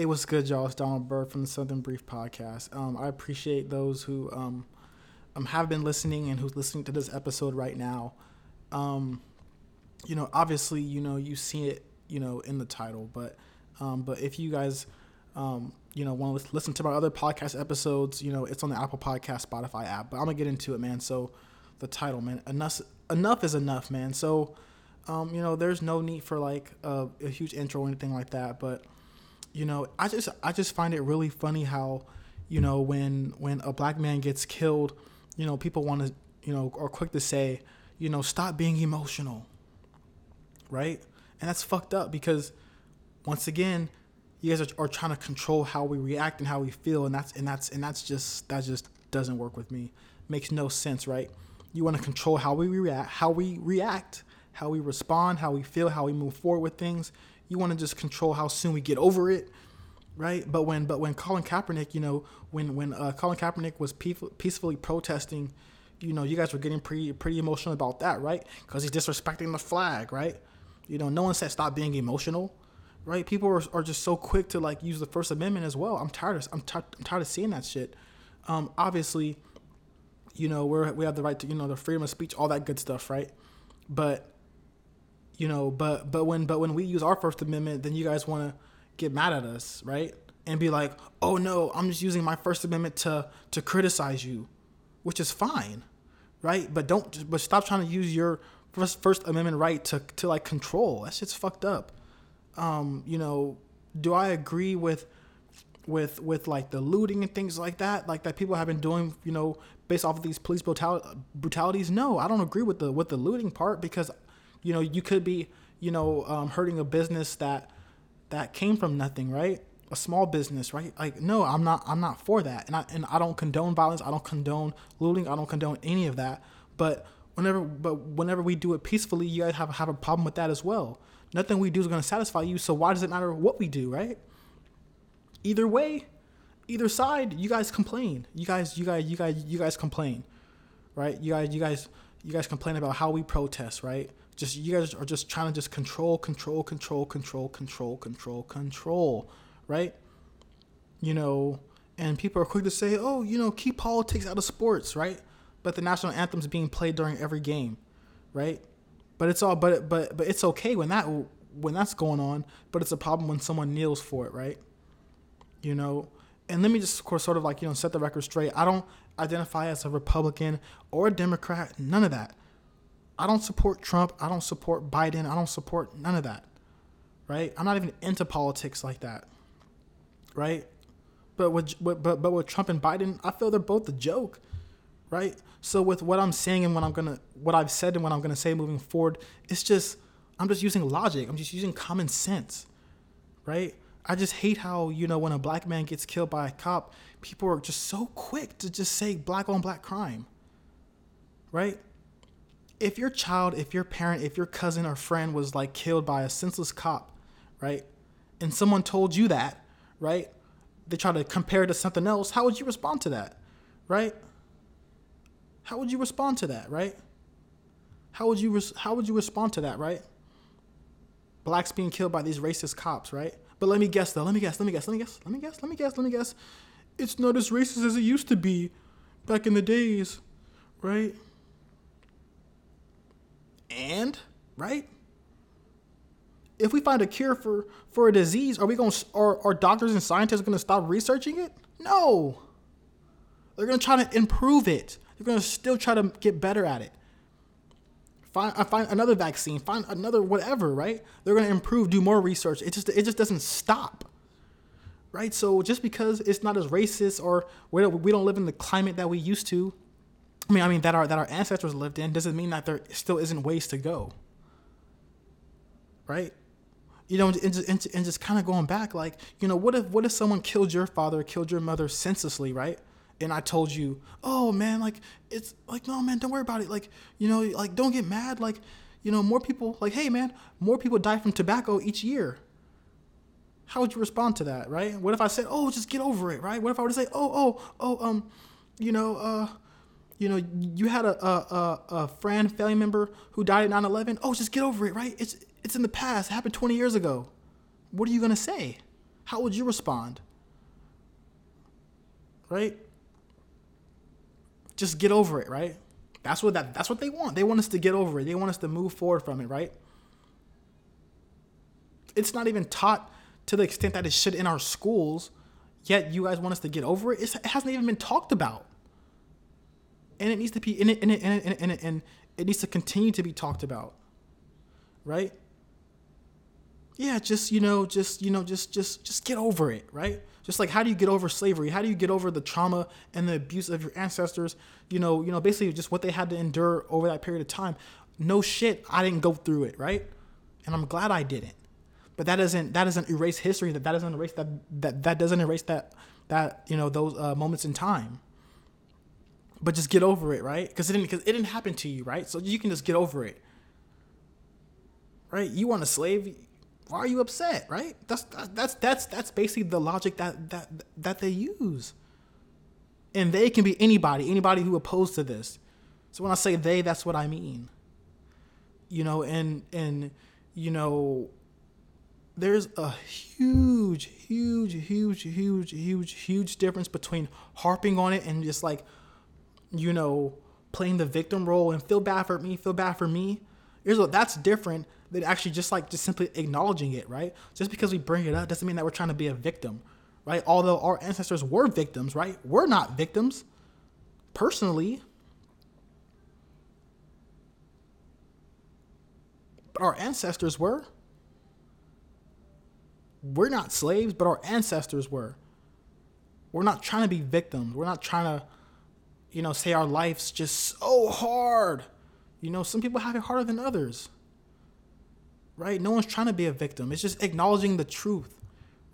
It was good, y'all. It's Donald Bird from the Southern Brief Podcast. Um, I appreciate those who um, um, have been listening and who's listening to this episode right now. Um, you know, obviously, you know, you see it, you know, in the title, but um, but if you guys, um, you know, want to listen to my other podcast episodes, you know, it's on the Apple Podcast, Spotify app. But I'm gonna get into it, man. So, the title, man, enough, enough is enough, man. So, um, you know, there's no need for like a, a huge intro or anything like that, but you know, I just I just find it really funny how, you know, when when a black man gets killed, you know, people want to, you know, are quick to say, you know, stop being emotional. Right? And that's fucked up because once again, you guys are, are trying to control how we react and how we feel and that's and that's and that's just that just doesn't work with me. Makes no sense, right? You want to control how we react, how we react, how we respond, how we feel, how we move forward with things you want to just control how soon we get over it, right? But when but when Colin Kaepernick, you know, when when uh, Colin Kaepernick was peacefully protesting, you know, you guys were getting pretty pretty emotional about that, right? Because he's disrespecting the flag, right? You know, no one said stop being emotional, right? People are, are just so quick to like use the First Amendment as well. I'm tired of I'm, t- I'm tired of seeing that shit. Um, obviously, you know, we're we have the right to you know the freedom of speech, all that good stuff, right? But you know, but but when but when we use our First Amendment, then you guys want to get mad at us, right? And be like, "Oh no, I'm just using my First Amendment to to criticize you," which is fine, right? But don't but stop trying to use your First First Amendment right to to like control. That shit's fucked up. Um, you know, do I agree with with with like the looting and things like that, like that people have been doing, you know, based off of these police brutal- brutalities? No, I don't agree with the with the looting part because you know, you could be, you know, um, hurting a business that that came from nothing, right? A small business, right? Like, no, I'm not. I'm not for that, and I and I don't condone violence. I don't condone looting. I don't condone any of that. But whenever, but whenever we do it peacefully, you guys have have a problem with that as well. Nothing we do is going to satisfy you. So why does it matter what we do, right? Either way, either side, you guys complain. You guys, you guys, you guys, you guys complain, right? You guys, you guys, you guys complain about how we protest, right? Just you guys are just trying to just control, control, control, control, control, control, control, right? You know, and people are quick to say, "Oh, you know, keep politics out of sports," right? But the national anthem's being played during every game, right? But it's all but but but it's okay when that when that's going on, but it's a problem when someone kneels for it, right? You know, and let me just of course sort of like you know set the record straight. I don't identify as a Republican or a Democrat, none of that. I don't support Trump. I don't support Biden. I don't support none of that. Right? I'm not even into politics like that. Right? But with but but with Trump and Biden, I feel they're both a joke. Right? So with what I'm saying and what I'm gonna what I've said and what I'm gonna say moving forward, it's just I'm just using logic. I'm just using common sense. Right? I just hate how, you know, when a black man gets killed by a cop, people are just so quick to just say black on black crime. Right? if your child, if your parent, if your cousin or friend was like killed by a senseless cop, right? And someone told you that, right? They try to compare it to something else, how would you respond to that? Right? How would you respond to that, right? How would you res- how would you respond to that, right? Blacks being killed by these racist cops, right? But let me guess though. Let me guess. Let me guess. Let me guess. Let me guess. Let me guess. Let me guess. It's not as racist as it used to be back in the days, right? And right? If we find a cure for for a disease, are we going to are, are doctors and scientists going to stop researching it? No. They're going to try to improve it. They're going to still try to get better at it. Find uh, find another vaccine, find another whatever, right? They're going to improve, do more research. It just it just doesn't stop. Right? So just because it's not as racist or we don't, we don't live in the climate that we used to, I mean, I mean that our that our ancestors lived in doesn't mean that there still isn't ways to go. Right? You know, and just, and, and just kind of going back, like, you know, what if what if someone killed your father, killed your mother senselessly, right? And I told you, oh man, like it's like no man, don't worry about it. Like, you know, like don't get mad. Like, you know, more people like, hey man, more people die from tobacco each year. How would you respond to that, right? What if I said, oh, just get over it, right? What if I were to say, oh, oh, oh, um, you know, uh, you know, you had a, a, a, friend, family member who died at 9 11. Oh, just get over it, right? It's, it's in the past. It happened 20 years ago. What are you to say? How would you respond? Right? Just get over it, right? That's what that that's what they want. They want us to get over it. They want us to move forward from it, right? It's not even taught to the extent that it should in our schools, yet you guys want us to get over it. It's, it hasn't even been talked about. And it needs to be and it, it, it, it, and it needs to continue to be talked about. Right? Yeah, just you know, just you know, just just just get over it, right? Just like how do you get over slavery? How do you get over the trauma and the abuse of your ancestors? You know, you know, basically just what they had to endure over that period of time. No shit, I didn't go through it, right? And I'm glad I didn't. But that doesn't that doesn't erase history. That that doesn't erase that that that doesn't erase that that you know those uh, moments in time. But just get over it, right? Because it didn't because it didn't happen to you, right? So you can just get over it, right? You want a slave why are you upset right? That's that's that's that's basically the logic that that that they use. And they can be anybody anybody who opposed to this. So when i say they that's what i mean. You know and and you know there's a huge huge huge huge huge huge difference between harping on it and just like you know playing the victim role and feel bad for me feel bad for me. Here's what that's different than actually just like just simply acknowledging it, right? Just because we bring it up doesn't mean that we're trying to be a victim, right? Although our ancestors were victims, right? We're not victims personally. But our ancestors were. We're not slaves, but our ancestors were. We're not trying to be victims. We're not trying to, you know, say our life's just so hard. You know, some people have it harder than others right? No one's trying to be a victim. It's just acknowledging the truth,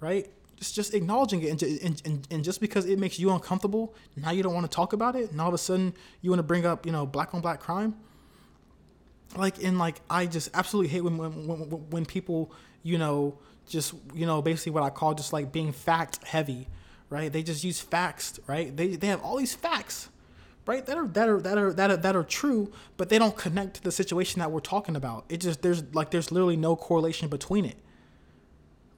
right? It's just acknowledging it. And, and, and, and just because it makes you uncomfortable, now you don't want to talk about it. And all of a sudden you want to bring up, you know, black on black crime. Like, in like, I just absolutely hate when, when, when, when people, you know, just, you know, basically what I call just like being fact heavy, right? They just use facts, right? They, they have all these facts right? That are that are that are that are, that are true but they don't connect to the situation that we're talking about. It just there's like there's literally no correlation between it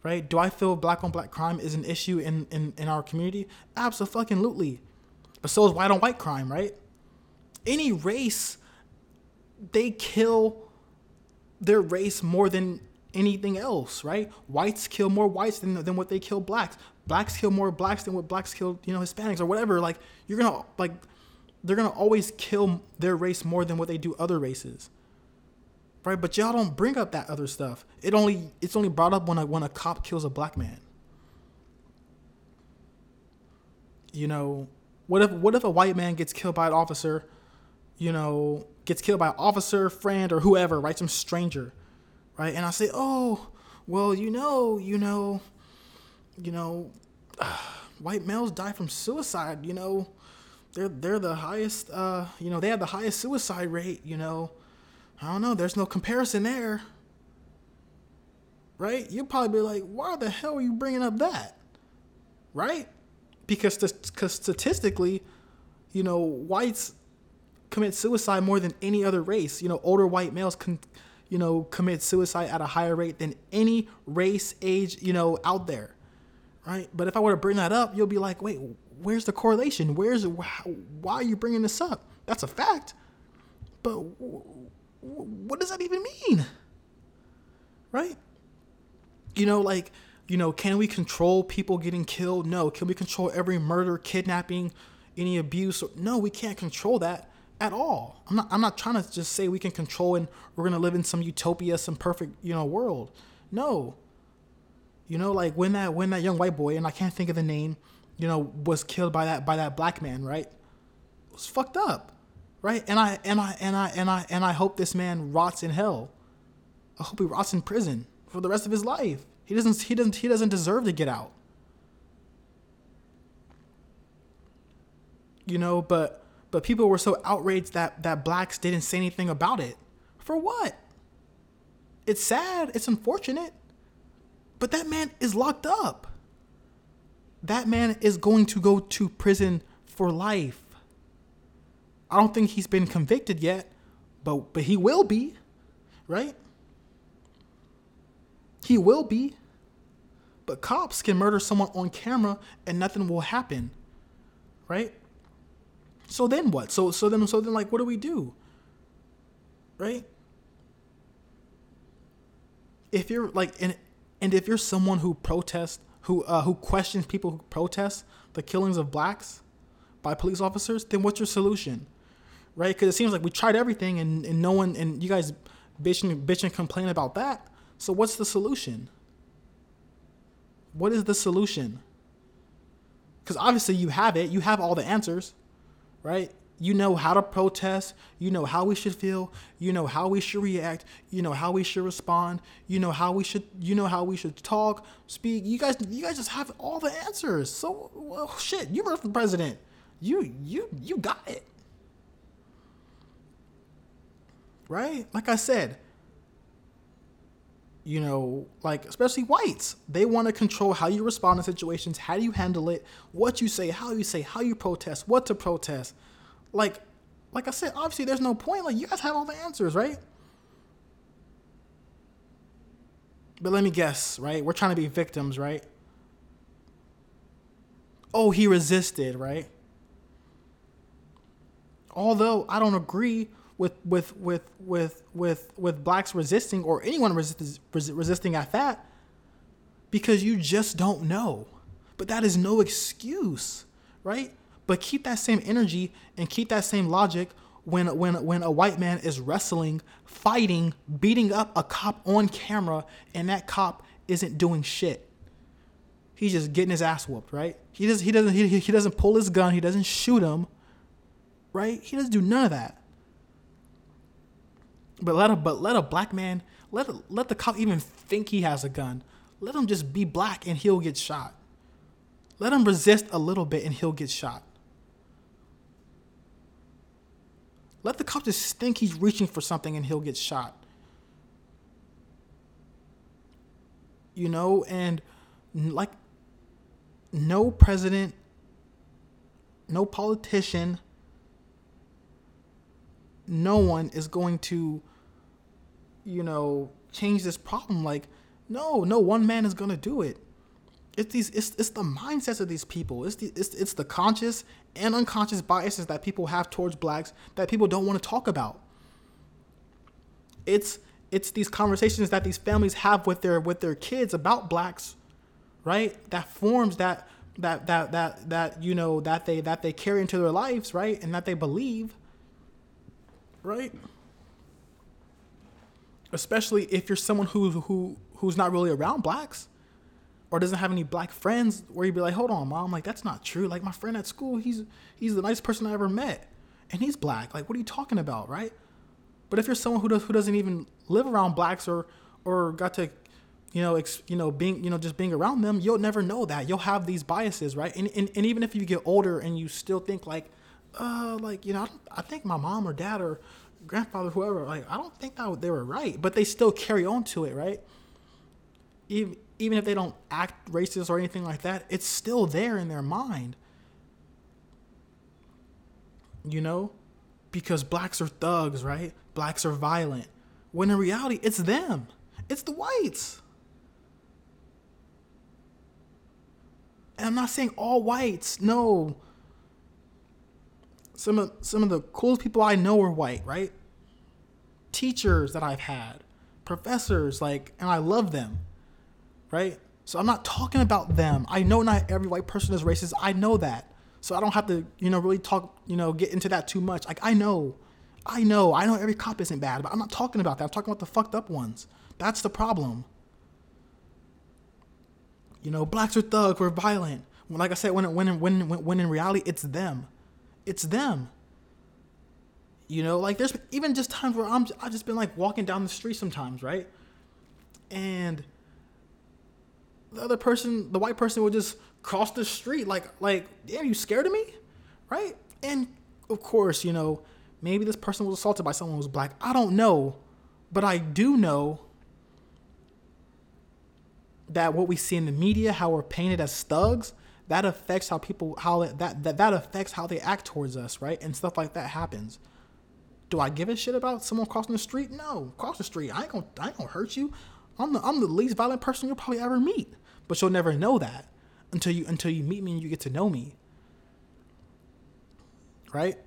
right? Do i feel black on black crime is an issue in in, in our community? Absolutely. But so is white on white crime right? Any race they kill their race more than anything else right? Whites kill more whites than, than what they kill blacks. Blacks kill more blacks than what blacks kill you know hispanics or whatever. Like you're gonna like they're gonna always kill their race more than what they do other races. Right? But y'all don't bring up that other stuff. It only it's only brought up when a when a cop kills a black man. You know what if what if a white man gets killed by an officer you know gets killed by an officer friend or whoever right? Some stranger right? And i say oh well you know you know you know uh, white males die from suicide you know they're they're the highest uh you know they have the highest suicide rate you know. I don't know there's no comparison there. Right? You'll probably be like why the hell are you bringing up that? Right? Because because statistically you know whites commit suicide more than any other race. You know older white males can you know commit suicide at a higher rate than any race age you know out there. Right? But if i were to bring that up you'll be like wait where's the correlation? Where's why are you bringing this up? That's a fact. But what does that even mean? Right? You know, like, you know, can we control people getting killed? No. Can we control every murder, kidnapping, any abuse? No, we can't control that at all. I'm not I'm not trying to just say we can control and we're going to live in some utopia, some perfect, you know, world. No. You know, like when that when that young white boy and I can't think of the name you know, was killed by that by that black man, right? It was fucked up, right? And I and I and I and I and I hope this man rots in hell. I hope he rots in prison for the rest of his life. He doesn't he doesn't he doesn't deserve to get out. You know, but but people were so outraged that that blacks didn't say anything about it. For what? It's sad, it's unfortunate. But that man is locked up that man is going to go to prison for life. I don't think he's been convicted yet, but but he will be, right? He will be. But cops can murder someone on camera and nothing will happen. Right? So then what? So so then so then like what do we do? Right? If you're like and and if you're someone who protests who uh, who questions people who protest the killings of blacks by police officers, then what's your solution? Right? Because it seems like we tried everything and, and no one and you guys bitch and bitch and complain about that. So what's the solution? What is the solution? Because obviously you have it. You have all the answers, right? You know how to protest. You know how we should feel. You know how we should react. You know how we should respond. You know how we should. You know how we should talk, speak. You guys, you guys just have all the answers. So, well, shit, you were the president. You, you, you got it. Right? Like I said, you know, like especially whites, they want to control how you respond in situations, how do you handle it, what you say, how you say, how you protest, what to protest. Like, like I said, obviously there's no point. Like you guys have all the answers, right? But let me guess, right? We're trying to be victims, right? Oh, he resisted, right? Although I don't agree with with with with with with blacks resisting or anyone resist, resisting at that because you just don't know. But that is no excuse, right? But keep that same energy and keep that same logic when when when a white man is wrestling, fighting, beating up a cop on camera and that cop isn't doing shit. He's just getting his ass whooped, right? He does he doesn't he, he doesn't pull his gun, he doesn't shoot him, right? He doesn't do none of that. But let a but let a black man let let the cop even think he has a gun. Let him just be black and he'll get shot. Let him resist a little bit and he'll get shot. Let the cop just think he's reaching for something and he'll get shot. You know, and like no president, no politician, no one is going to, you know, change this problem. Like, no, no one man is gonna do it. It's these, it's, it's the mindsets of these people. It's the, it's, it's the conscious and unconscious biases that people have towards blacks that people don't want to talk about. It's, it's these conversations that these families have with their, with their kids about blacks, right? That forms that, that, that, that, that, you know, that they, that they carry into their lives, right? And that they believe right? Especially if you're someone who who who's not really around blacks or doesn't have any black friends where you'd be like, hold on, mom, like that's not true. Like my friend at school, he's he's the nicest person I ever met. And he's black. Like, what are you talking about, right? But if you're someone who does who doesn't even live around blacks or or got to you know, ex, you know, being, you know, just being around them, you'll never know that. You'll have these biases, right? And, and, and even if you get older and you still think like, uh, like you know, I, I think my mom or dad or grandfather, whoever, like I don't think that they were right, but they still carry on to it, right? Even even if they don't act racist or anything like that, it's still there in their mind. You know, because blacks are thugs, right? Blacks are violent. When in reality, it's them. It's the whites. And I'm not saying all whites. No, some of some of the coolest people I know are white, right? Teachers that I've had, professors, like, and I love them, right? So I'm not talking about them. I know not every white person is racist. I know that. So I don't have to, you know, really talk, you know, get into that too much. Like I know, I know, I know every cop isn't bad, but I'm not talking about that. I'm talking about the fucked up ones. That's the problem. You know, blacks are thugs, we're violent. Like I said, when when when when, when in reality, it's them it's them. You know, like there's even just times where I'm I just been like walking down the street sometimes, right? And the other person, the white person would just cross the street like like, damn, you scared of me? Right? And of course, you know, maybe this person was assaulted by someone who was black. I don't know. But I do know that what we see in the media, how we're painted as thugs, that affects how people how that that that affects how they act towards us, right? And stuff like that happens. Do I give a shit about someone crossing the street? No, cross the street. I ain't gonna I ain't gonna hurt you. I'm the I'm the least violent person you'll probably ever meet. But you'll never know that until you until you meet me and you get to know me. Right?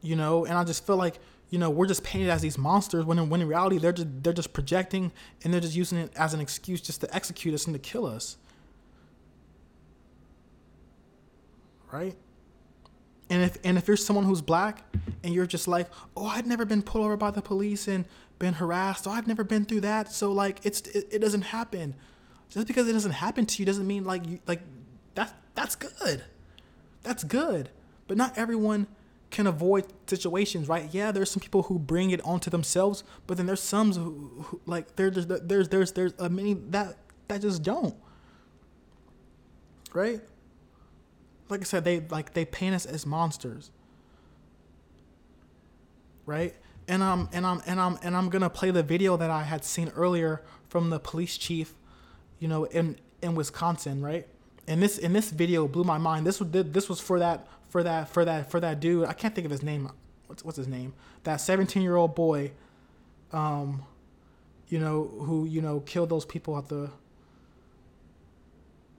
You know, and I just feel like you know we're just painted as these monsters when in, when in reality they're just they're just projecting and they're just using it as an excuse just to execute us and to kill us. Right? And if and if you're someone who's black and you're just like, oh, I've never been pulled over by the police and been harassed, oh, I've never been through that, so like it's it, it doesn't happen. Just because it doesn't happen to you doesn't mean like you like that that's good. That's good. But not everyone can avoid situations, right? Yeah, there's some people who bring it onto themselves, but then there's some who, who like there's there's there's there's a many that that just don't. Right? like I said, they like they paint us as monsters. Right? And I'm and I'm and I'm and I'm gonna play the video that I had seen earlier from the police chief, you know, in in Wisconsin, right? And this in this video blew my mind. This was this was for that for that for that for that dude. I can't think of his name. What's what's his name? That 17 year old boy, um, you know, who you know killed those people at the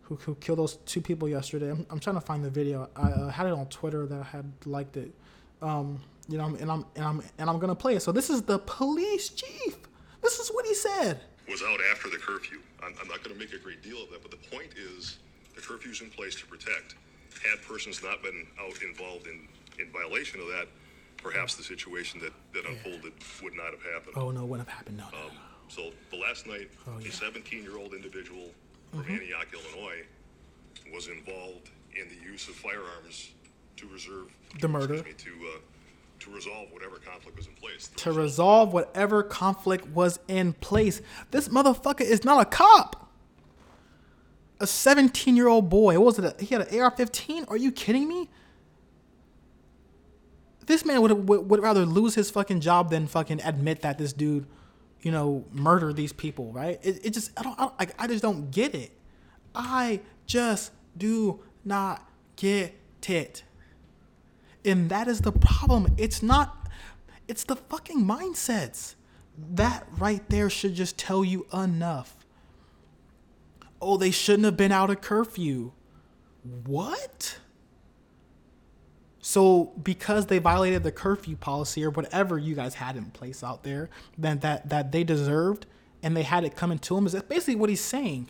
who, who killed those two people yesterday. I'm, I'm trying to find the video. I uh, had it on Twitter that I had liked it. Um, you know, and I'm and I'm and I'm gonna play it. So this is the police chief. This is what he said. Was out after the curfew. I'm, I'm not going to make a great deal of that, but the point is the curfew's in place to protect. Had persons not been out involved in in violation of that, perhaps the situation that that yeah. unfolded would not have happened. Oh no, wouldn't have happened. No. no, um, no. So the last night, oh, yeah. a 17 year old individual from mm-hmm. Antioch, Illinois, was involved in the use of firearms to reserve the murder me, to uh, to resolve whatever conflict was in place. To resolve whatever conflict was in place. This motherfucker is not a cop. A 17 year old boy. What was it? He had an AR 15? Are you kidding me? This man would, would, would rather lose his fucking job than fucking admit that this dude you know, murdered these people, right? It, it just, I don't, I, I just don't get it. I just do not get it. And that is the problem. It's not, it's the fucking mindsets. That right there should just tell you enough. Oh, they shouldn't have been out of curfew. What? So because they violated the curfew policy or whatever you guys had in place out there, that that that they deserved and they had it coming to them is basically what he's saying,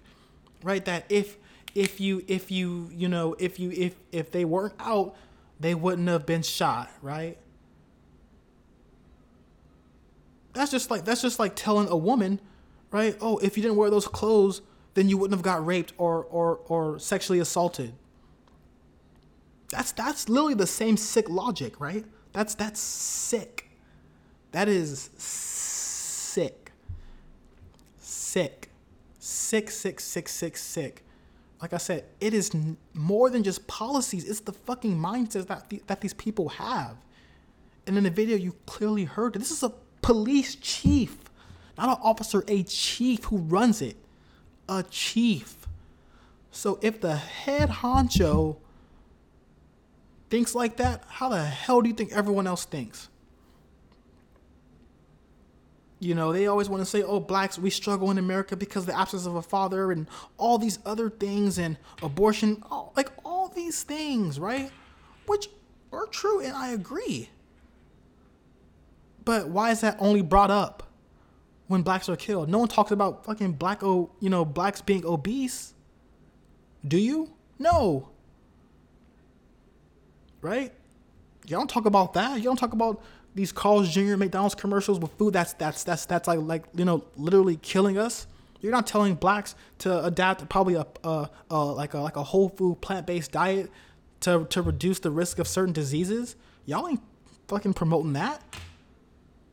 right? That if if you if you you know if you if if they weren't out, they wouldn't have been shot, right? That's just like that's just like telling a woman, right? Oh, if you didn't wear those clothes, then you wouldn't have got raped or or or sexually assaulted that's that's literally the same sick logic, right? That's that's sick. That is sick. Sick. Sick, sick, sick, sick, sick. Like I said, it is more than just policies. It's the fucking mindset that that these people have. And in the video, you clearly heard. This is a police chief, not an officer, a chief who runs it. A chief. So if the head honcho thinks like that, how the hell do you think everyone else thinks? You know, they always want to say, oh, blacks, we struggle in America because the absence of a father and all these other things and abortion, all, like all these things, right? Which are true and I agree. But why is that only brought up when blacks are killed? No one talks about fucking black, oh, you know, blacks being obese. Do you? No right? You don't talk about that. You don't talk about these Carl's Jr. McDonald's commercials with food that's that's that's that's like like you know literally killing us. You're not telling blacks to adapt probably a, a, like a like a whole food plant based diet to to reduce the risk of certain diseases. Y'all ain't fucking promoting that.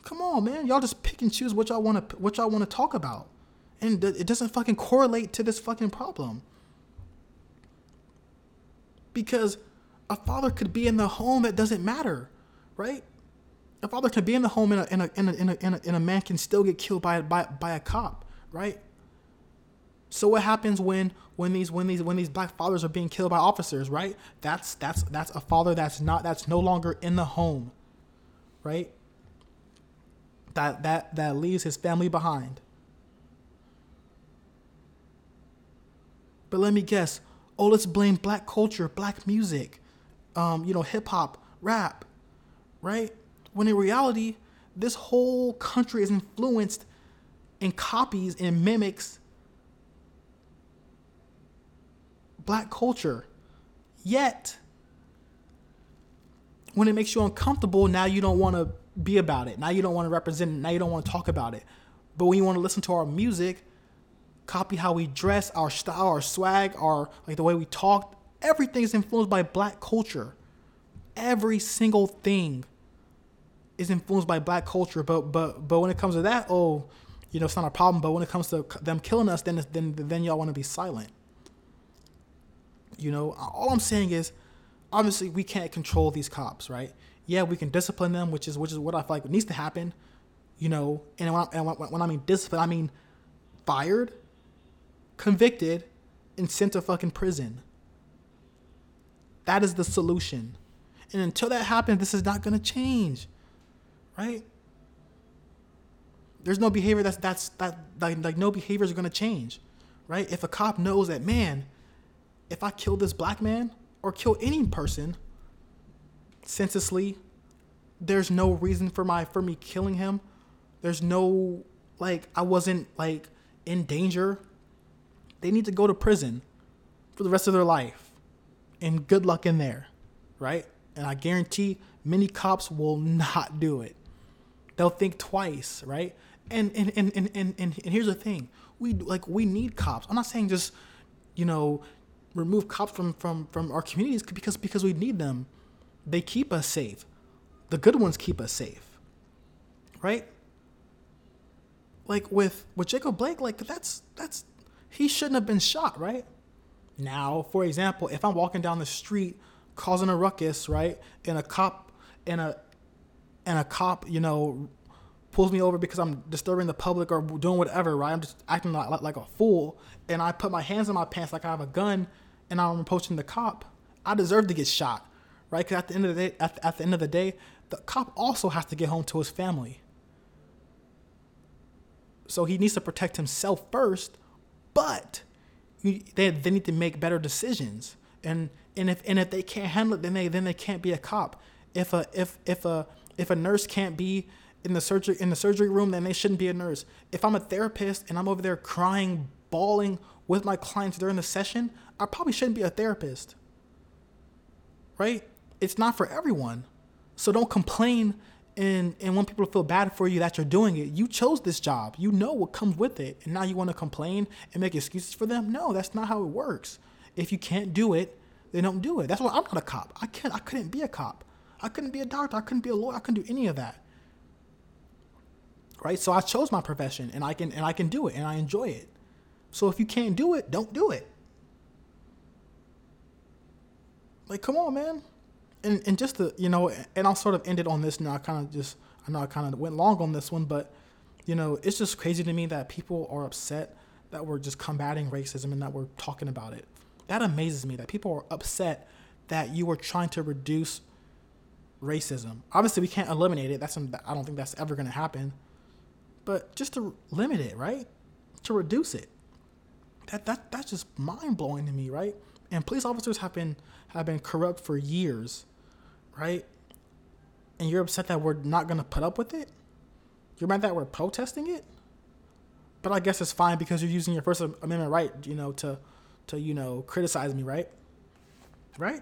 Come on, man. Y'all just pick and choose what y'all want to what y'all want to talk about, and it doesn't fucking correlate to this fucking problem. Because a father could be in the home that doesn't matter, right? A father can be in the home and a, and a, and a, and a, and a, man can still get killed by, by, by a cop, right? So what happens when when these when these when these black fathers are being killed by officers, right? That's that's that's a father that's not that's no longer in the home, right? That that that leaves his family behind. But let me guess. Oh, let's blame black culture, black music, um, you know, hip hop, rap, right? When in reality, this whole country is influenced and copies and mimics black culture. Yet, when it makes you uncomfortable, now you don't want to be about it. Now you don't want to represent it. Now you don't want to talk about it. But when you want to listen to our music, copy how we dress, our style, our swag, our like the way we talk, everything is influenced by black culture. Every single thing is influenced by black culture. But but but when it comes to that, oh, you know, it's not a problem. But when it comes to them killing us, then then then y'all want to be silent. You know, all I'm saying is, obviously we can't control these cops, right? Yeah, we can discipline them, which is which is what I feel like needs to happen. You know, and when I, and when I mean discipline, I mean fired, convicted, and sent to fucking prison. That is the solution. And until that happens, this is not gonna change. Right? There's no behavior that's that's that like, like no behaviors are gonna change. Right? If a cop knows that man, if I kill this black man or kill any person senselessly, there's no reason for my for me killing him. There's no like I wasn't like in danger. They need to go to prison for the rest of their life. And good luck in there, right? And I guarantee many cops will not do it. They'll think twice, right? And and and and and, and, and here's the thing. We like we need cops. I'm not saying just, you know, remove cops from from from our communities because because we need them. They keep us safe. The good ones keep us safe. Right? Like with with Jacob Blake, like that's that's he shouldn't have been shot, right? Now, for example, if I'm walking down the street causing a ruckus, right, and a cop and a and a cop, you know, pulls me over because I'm disturbing the public or doing whatever, right? I'm just acting like, like a fool, and I put my hands in my pants like I have a gun, and I'm approaching the cop, I deserve to get shot, right? Because at the end of the day, at, at the end of the day, the cop also has to get home to his family. So he needs to protect himself first, but you, they, they need to make better decisions. And and if and if they can't handle it, then they then they can't be a cop. If a if if a if a nurse can't be in the surgery in the surgery room, then they shouldn't be a nurse. If I'm a therapist and I'm over there crying, bawling with my clients during the session, I probably shouldn't be a therapist. Right? It's not for everyone. So don't complain and and want people feel bad for you that you're doing it. You chose this job. You know what comes with it. And now you want to complain and make excuses for them? No, that's not how it works. If you can't do it, then don't do it. That's why I'm not a cop. I can't I couldn't be a cop. I couldn't be a doctor. I couldn't be a lawyer. I couldn't do any of that. Right? So I chose my profession and I can and I can do it and I enjoy it. So if you can't do it, don't do it. Like, come on, man. And and just to you know, and I'll sort of end it on this now. I kind of just I know I kind of went long on this one, but you know, it's just crazy to me that people are upset that we're just combating racism and that we're talking about it. That amazes me that people are upset that you are trying to reduce racism. Obviously, we can't eliminate it. That's I don't think that's ever going to happen. But just to limit it, right? To reduce it. That that that's just mind blowing to me, right? And police officers have been have been corrupt for years, right? And you're upset that we're not gonna put up with it? You're mad that we're protesting it? But I guess it's fine because you're using your First Amendment right, you know, to to, you know, criticize me, right? Right?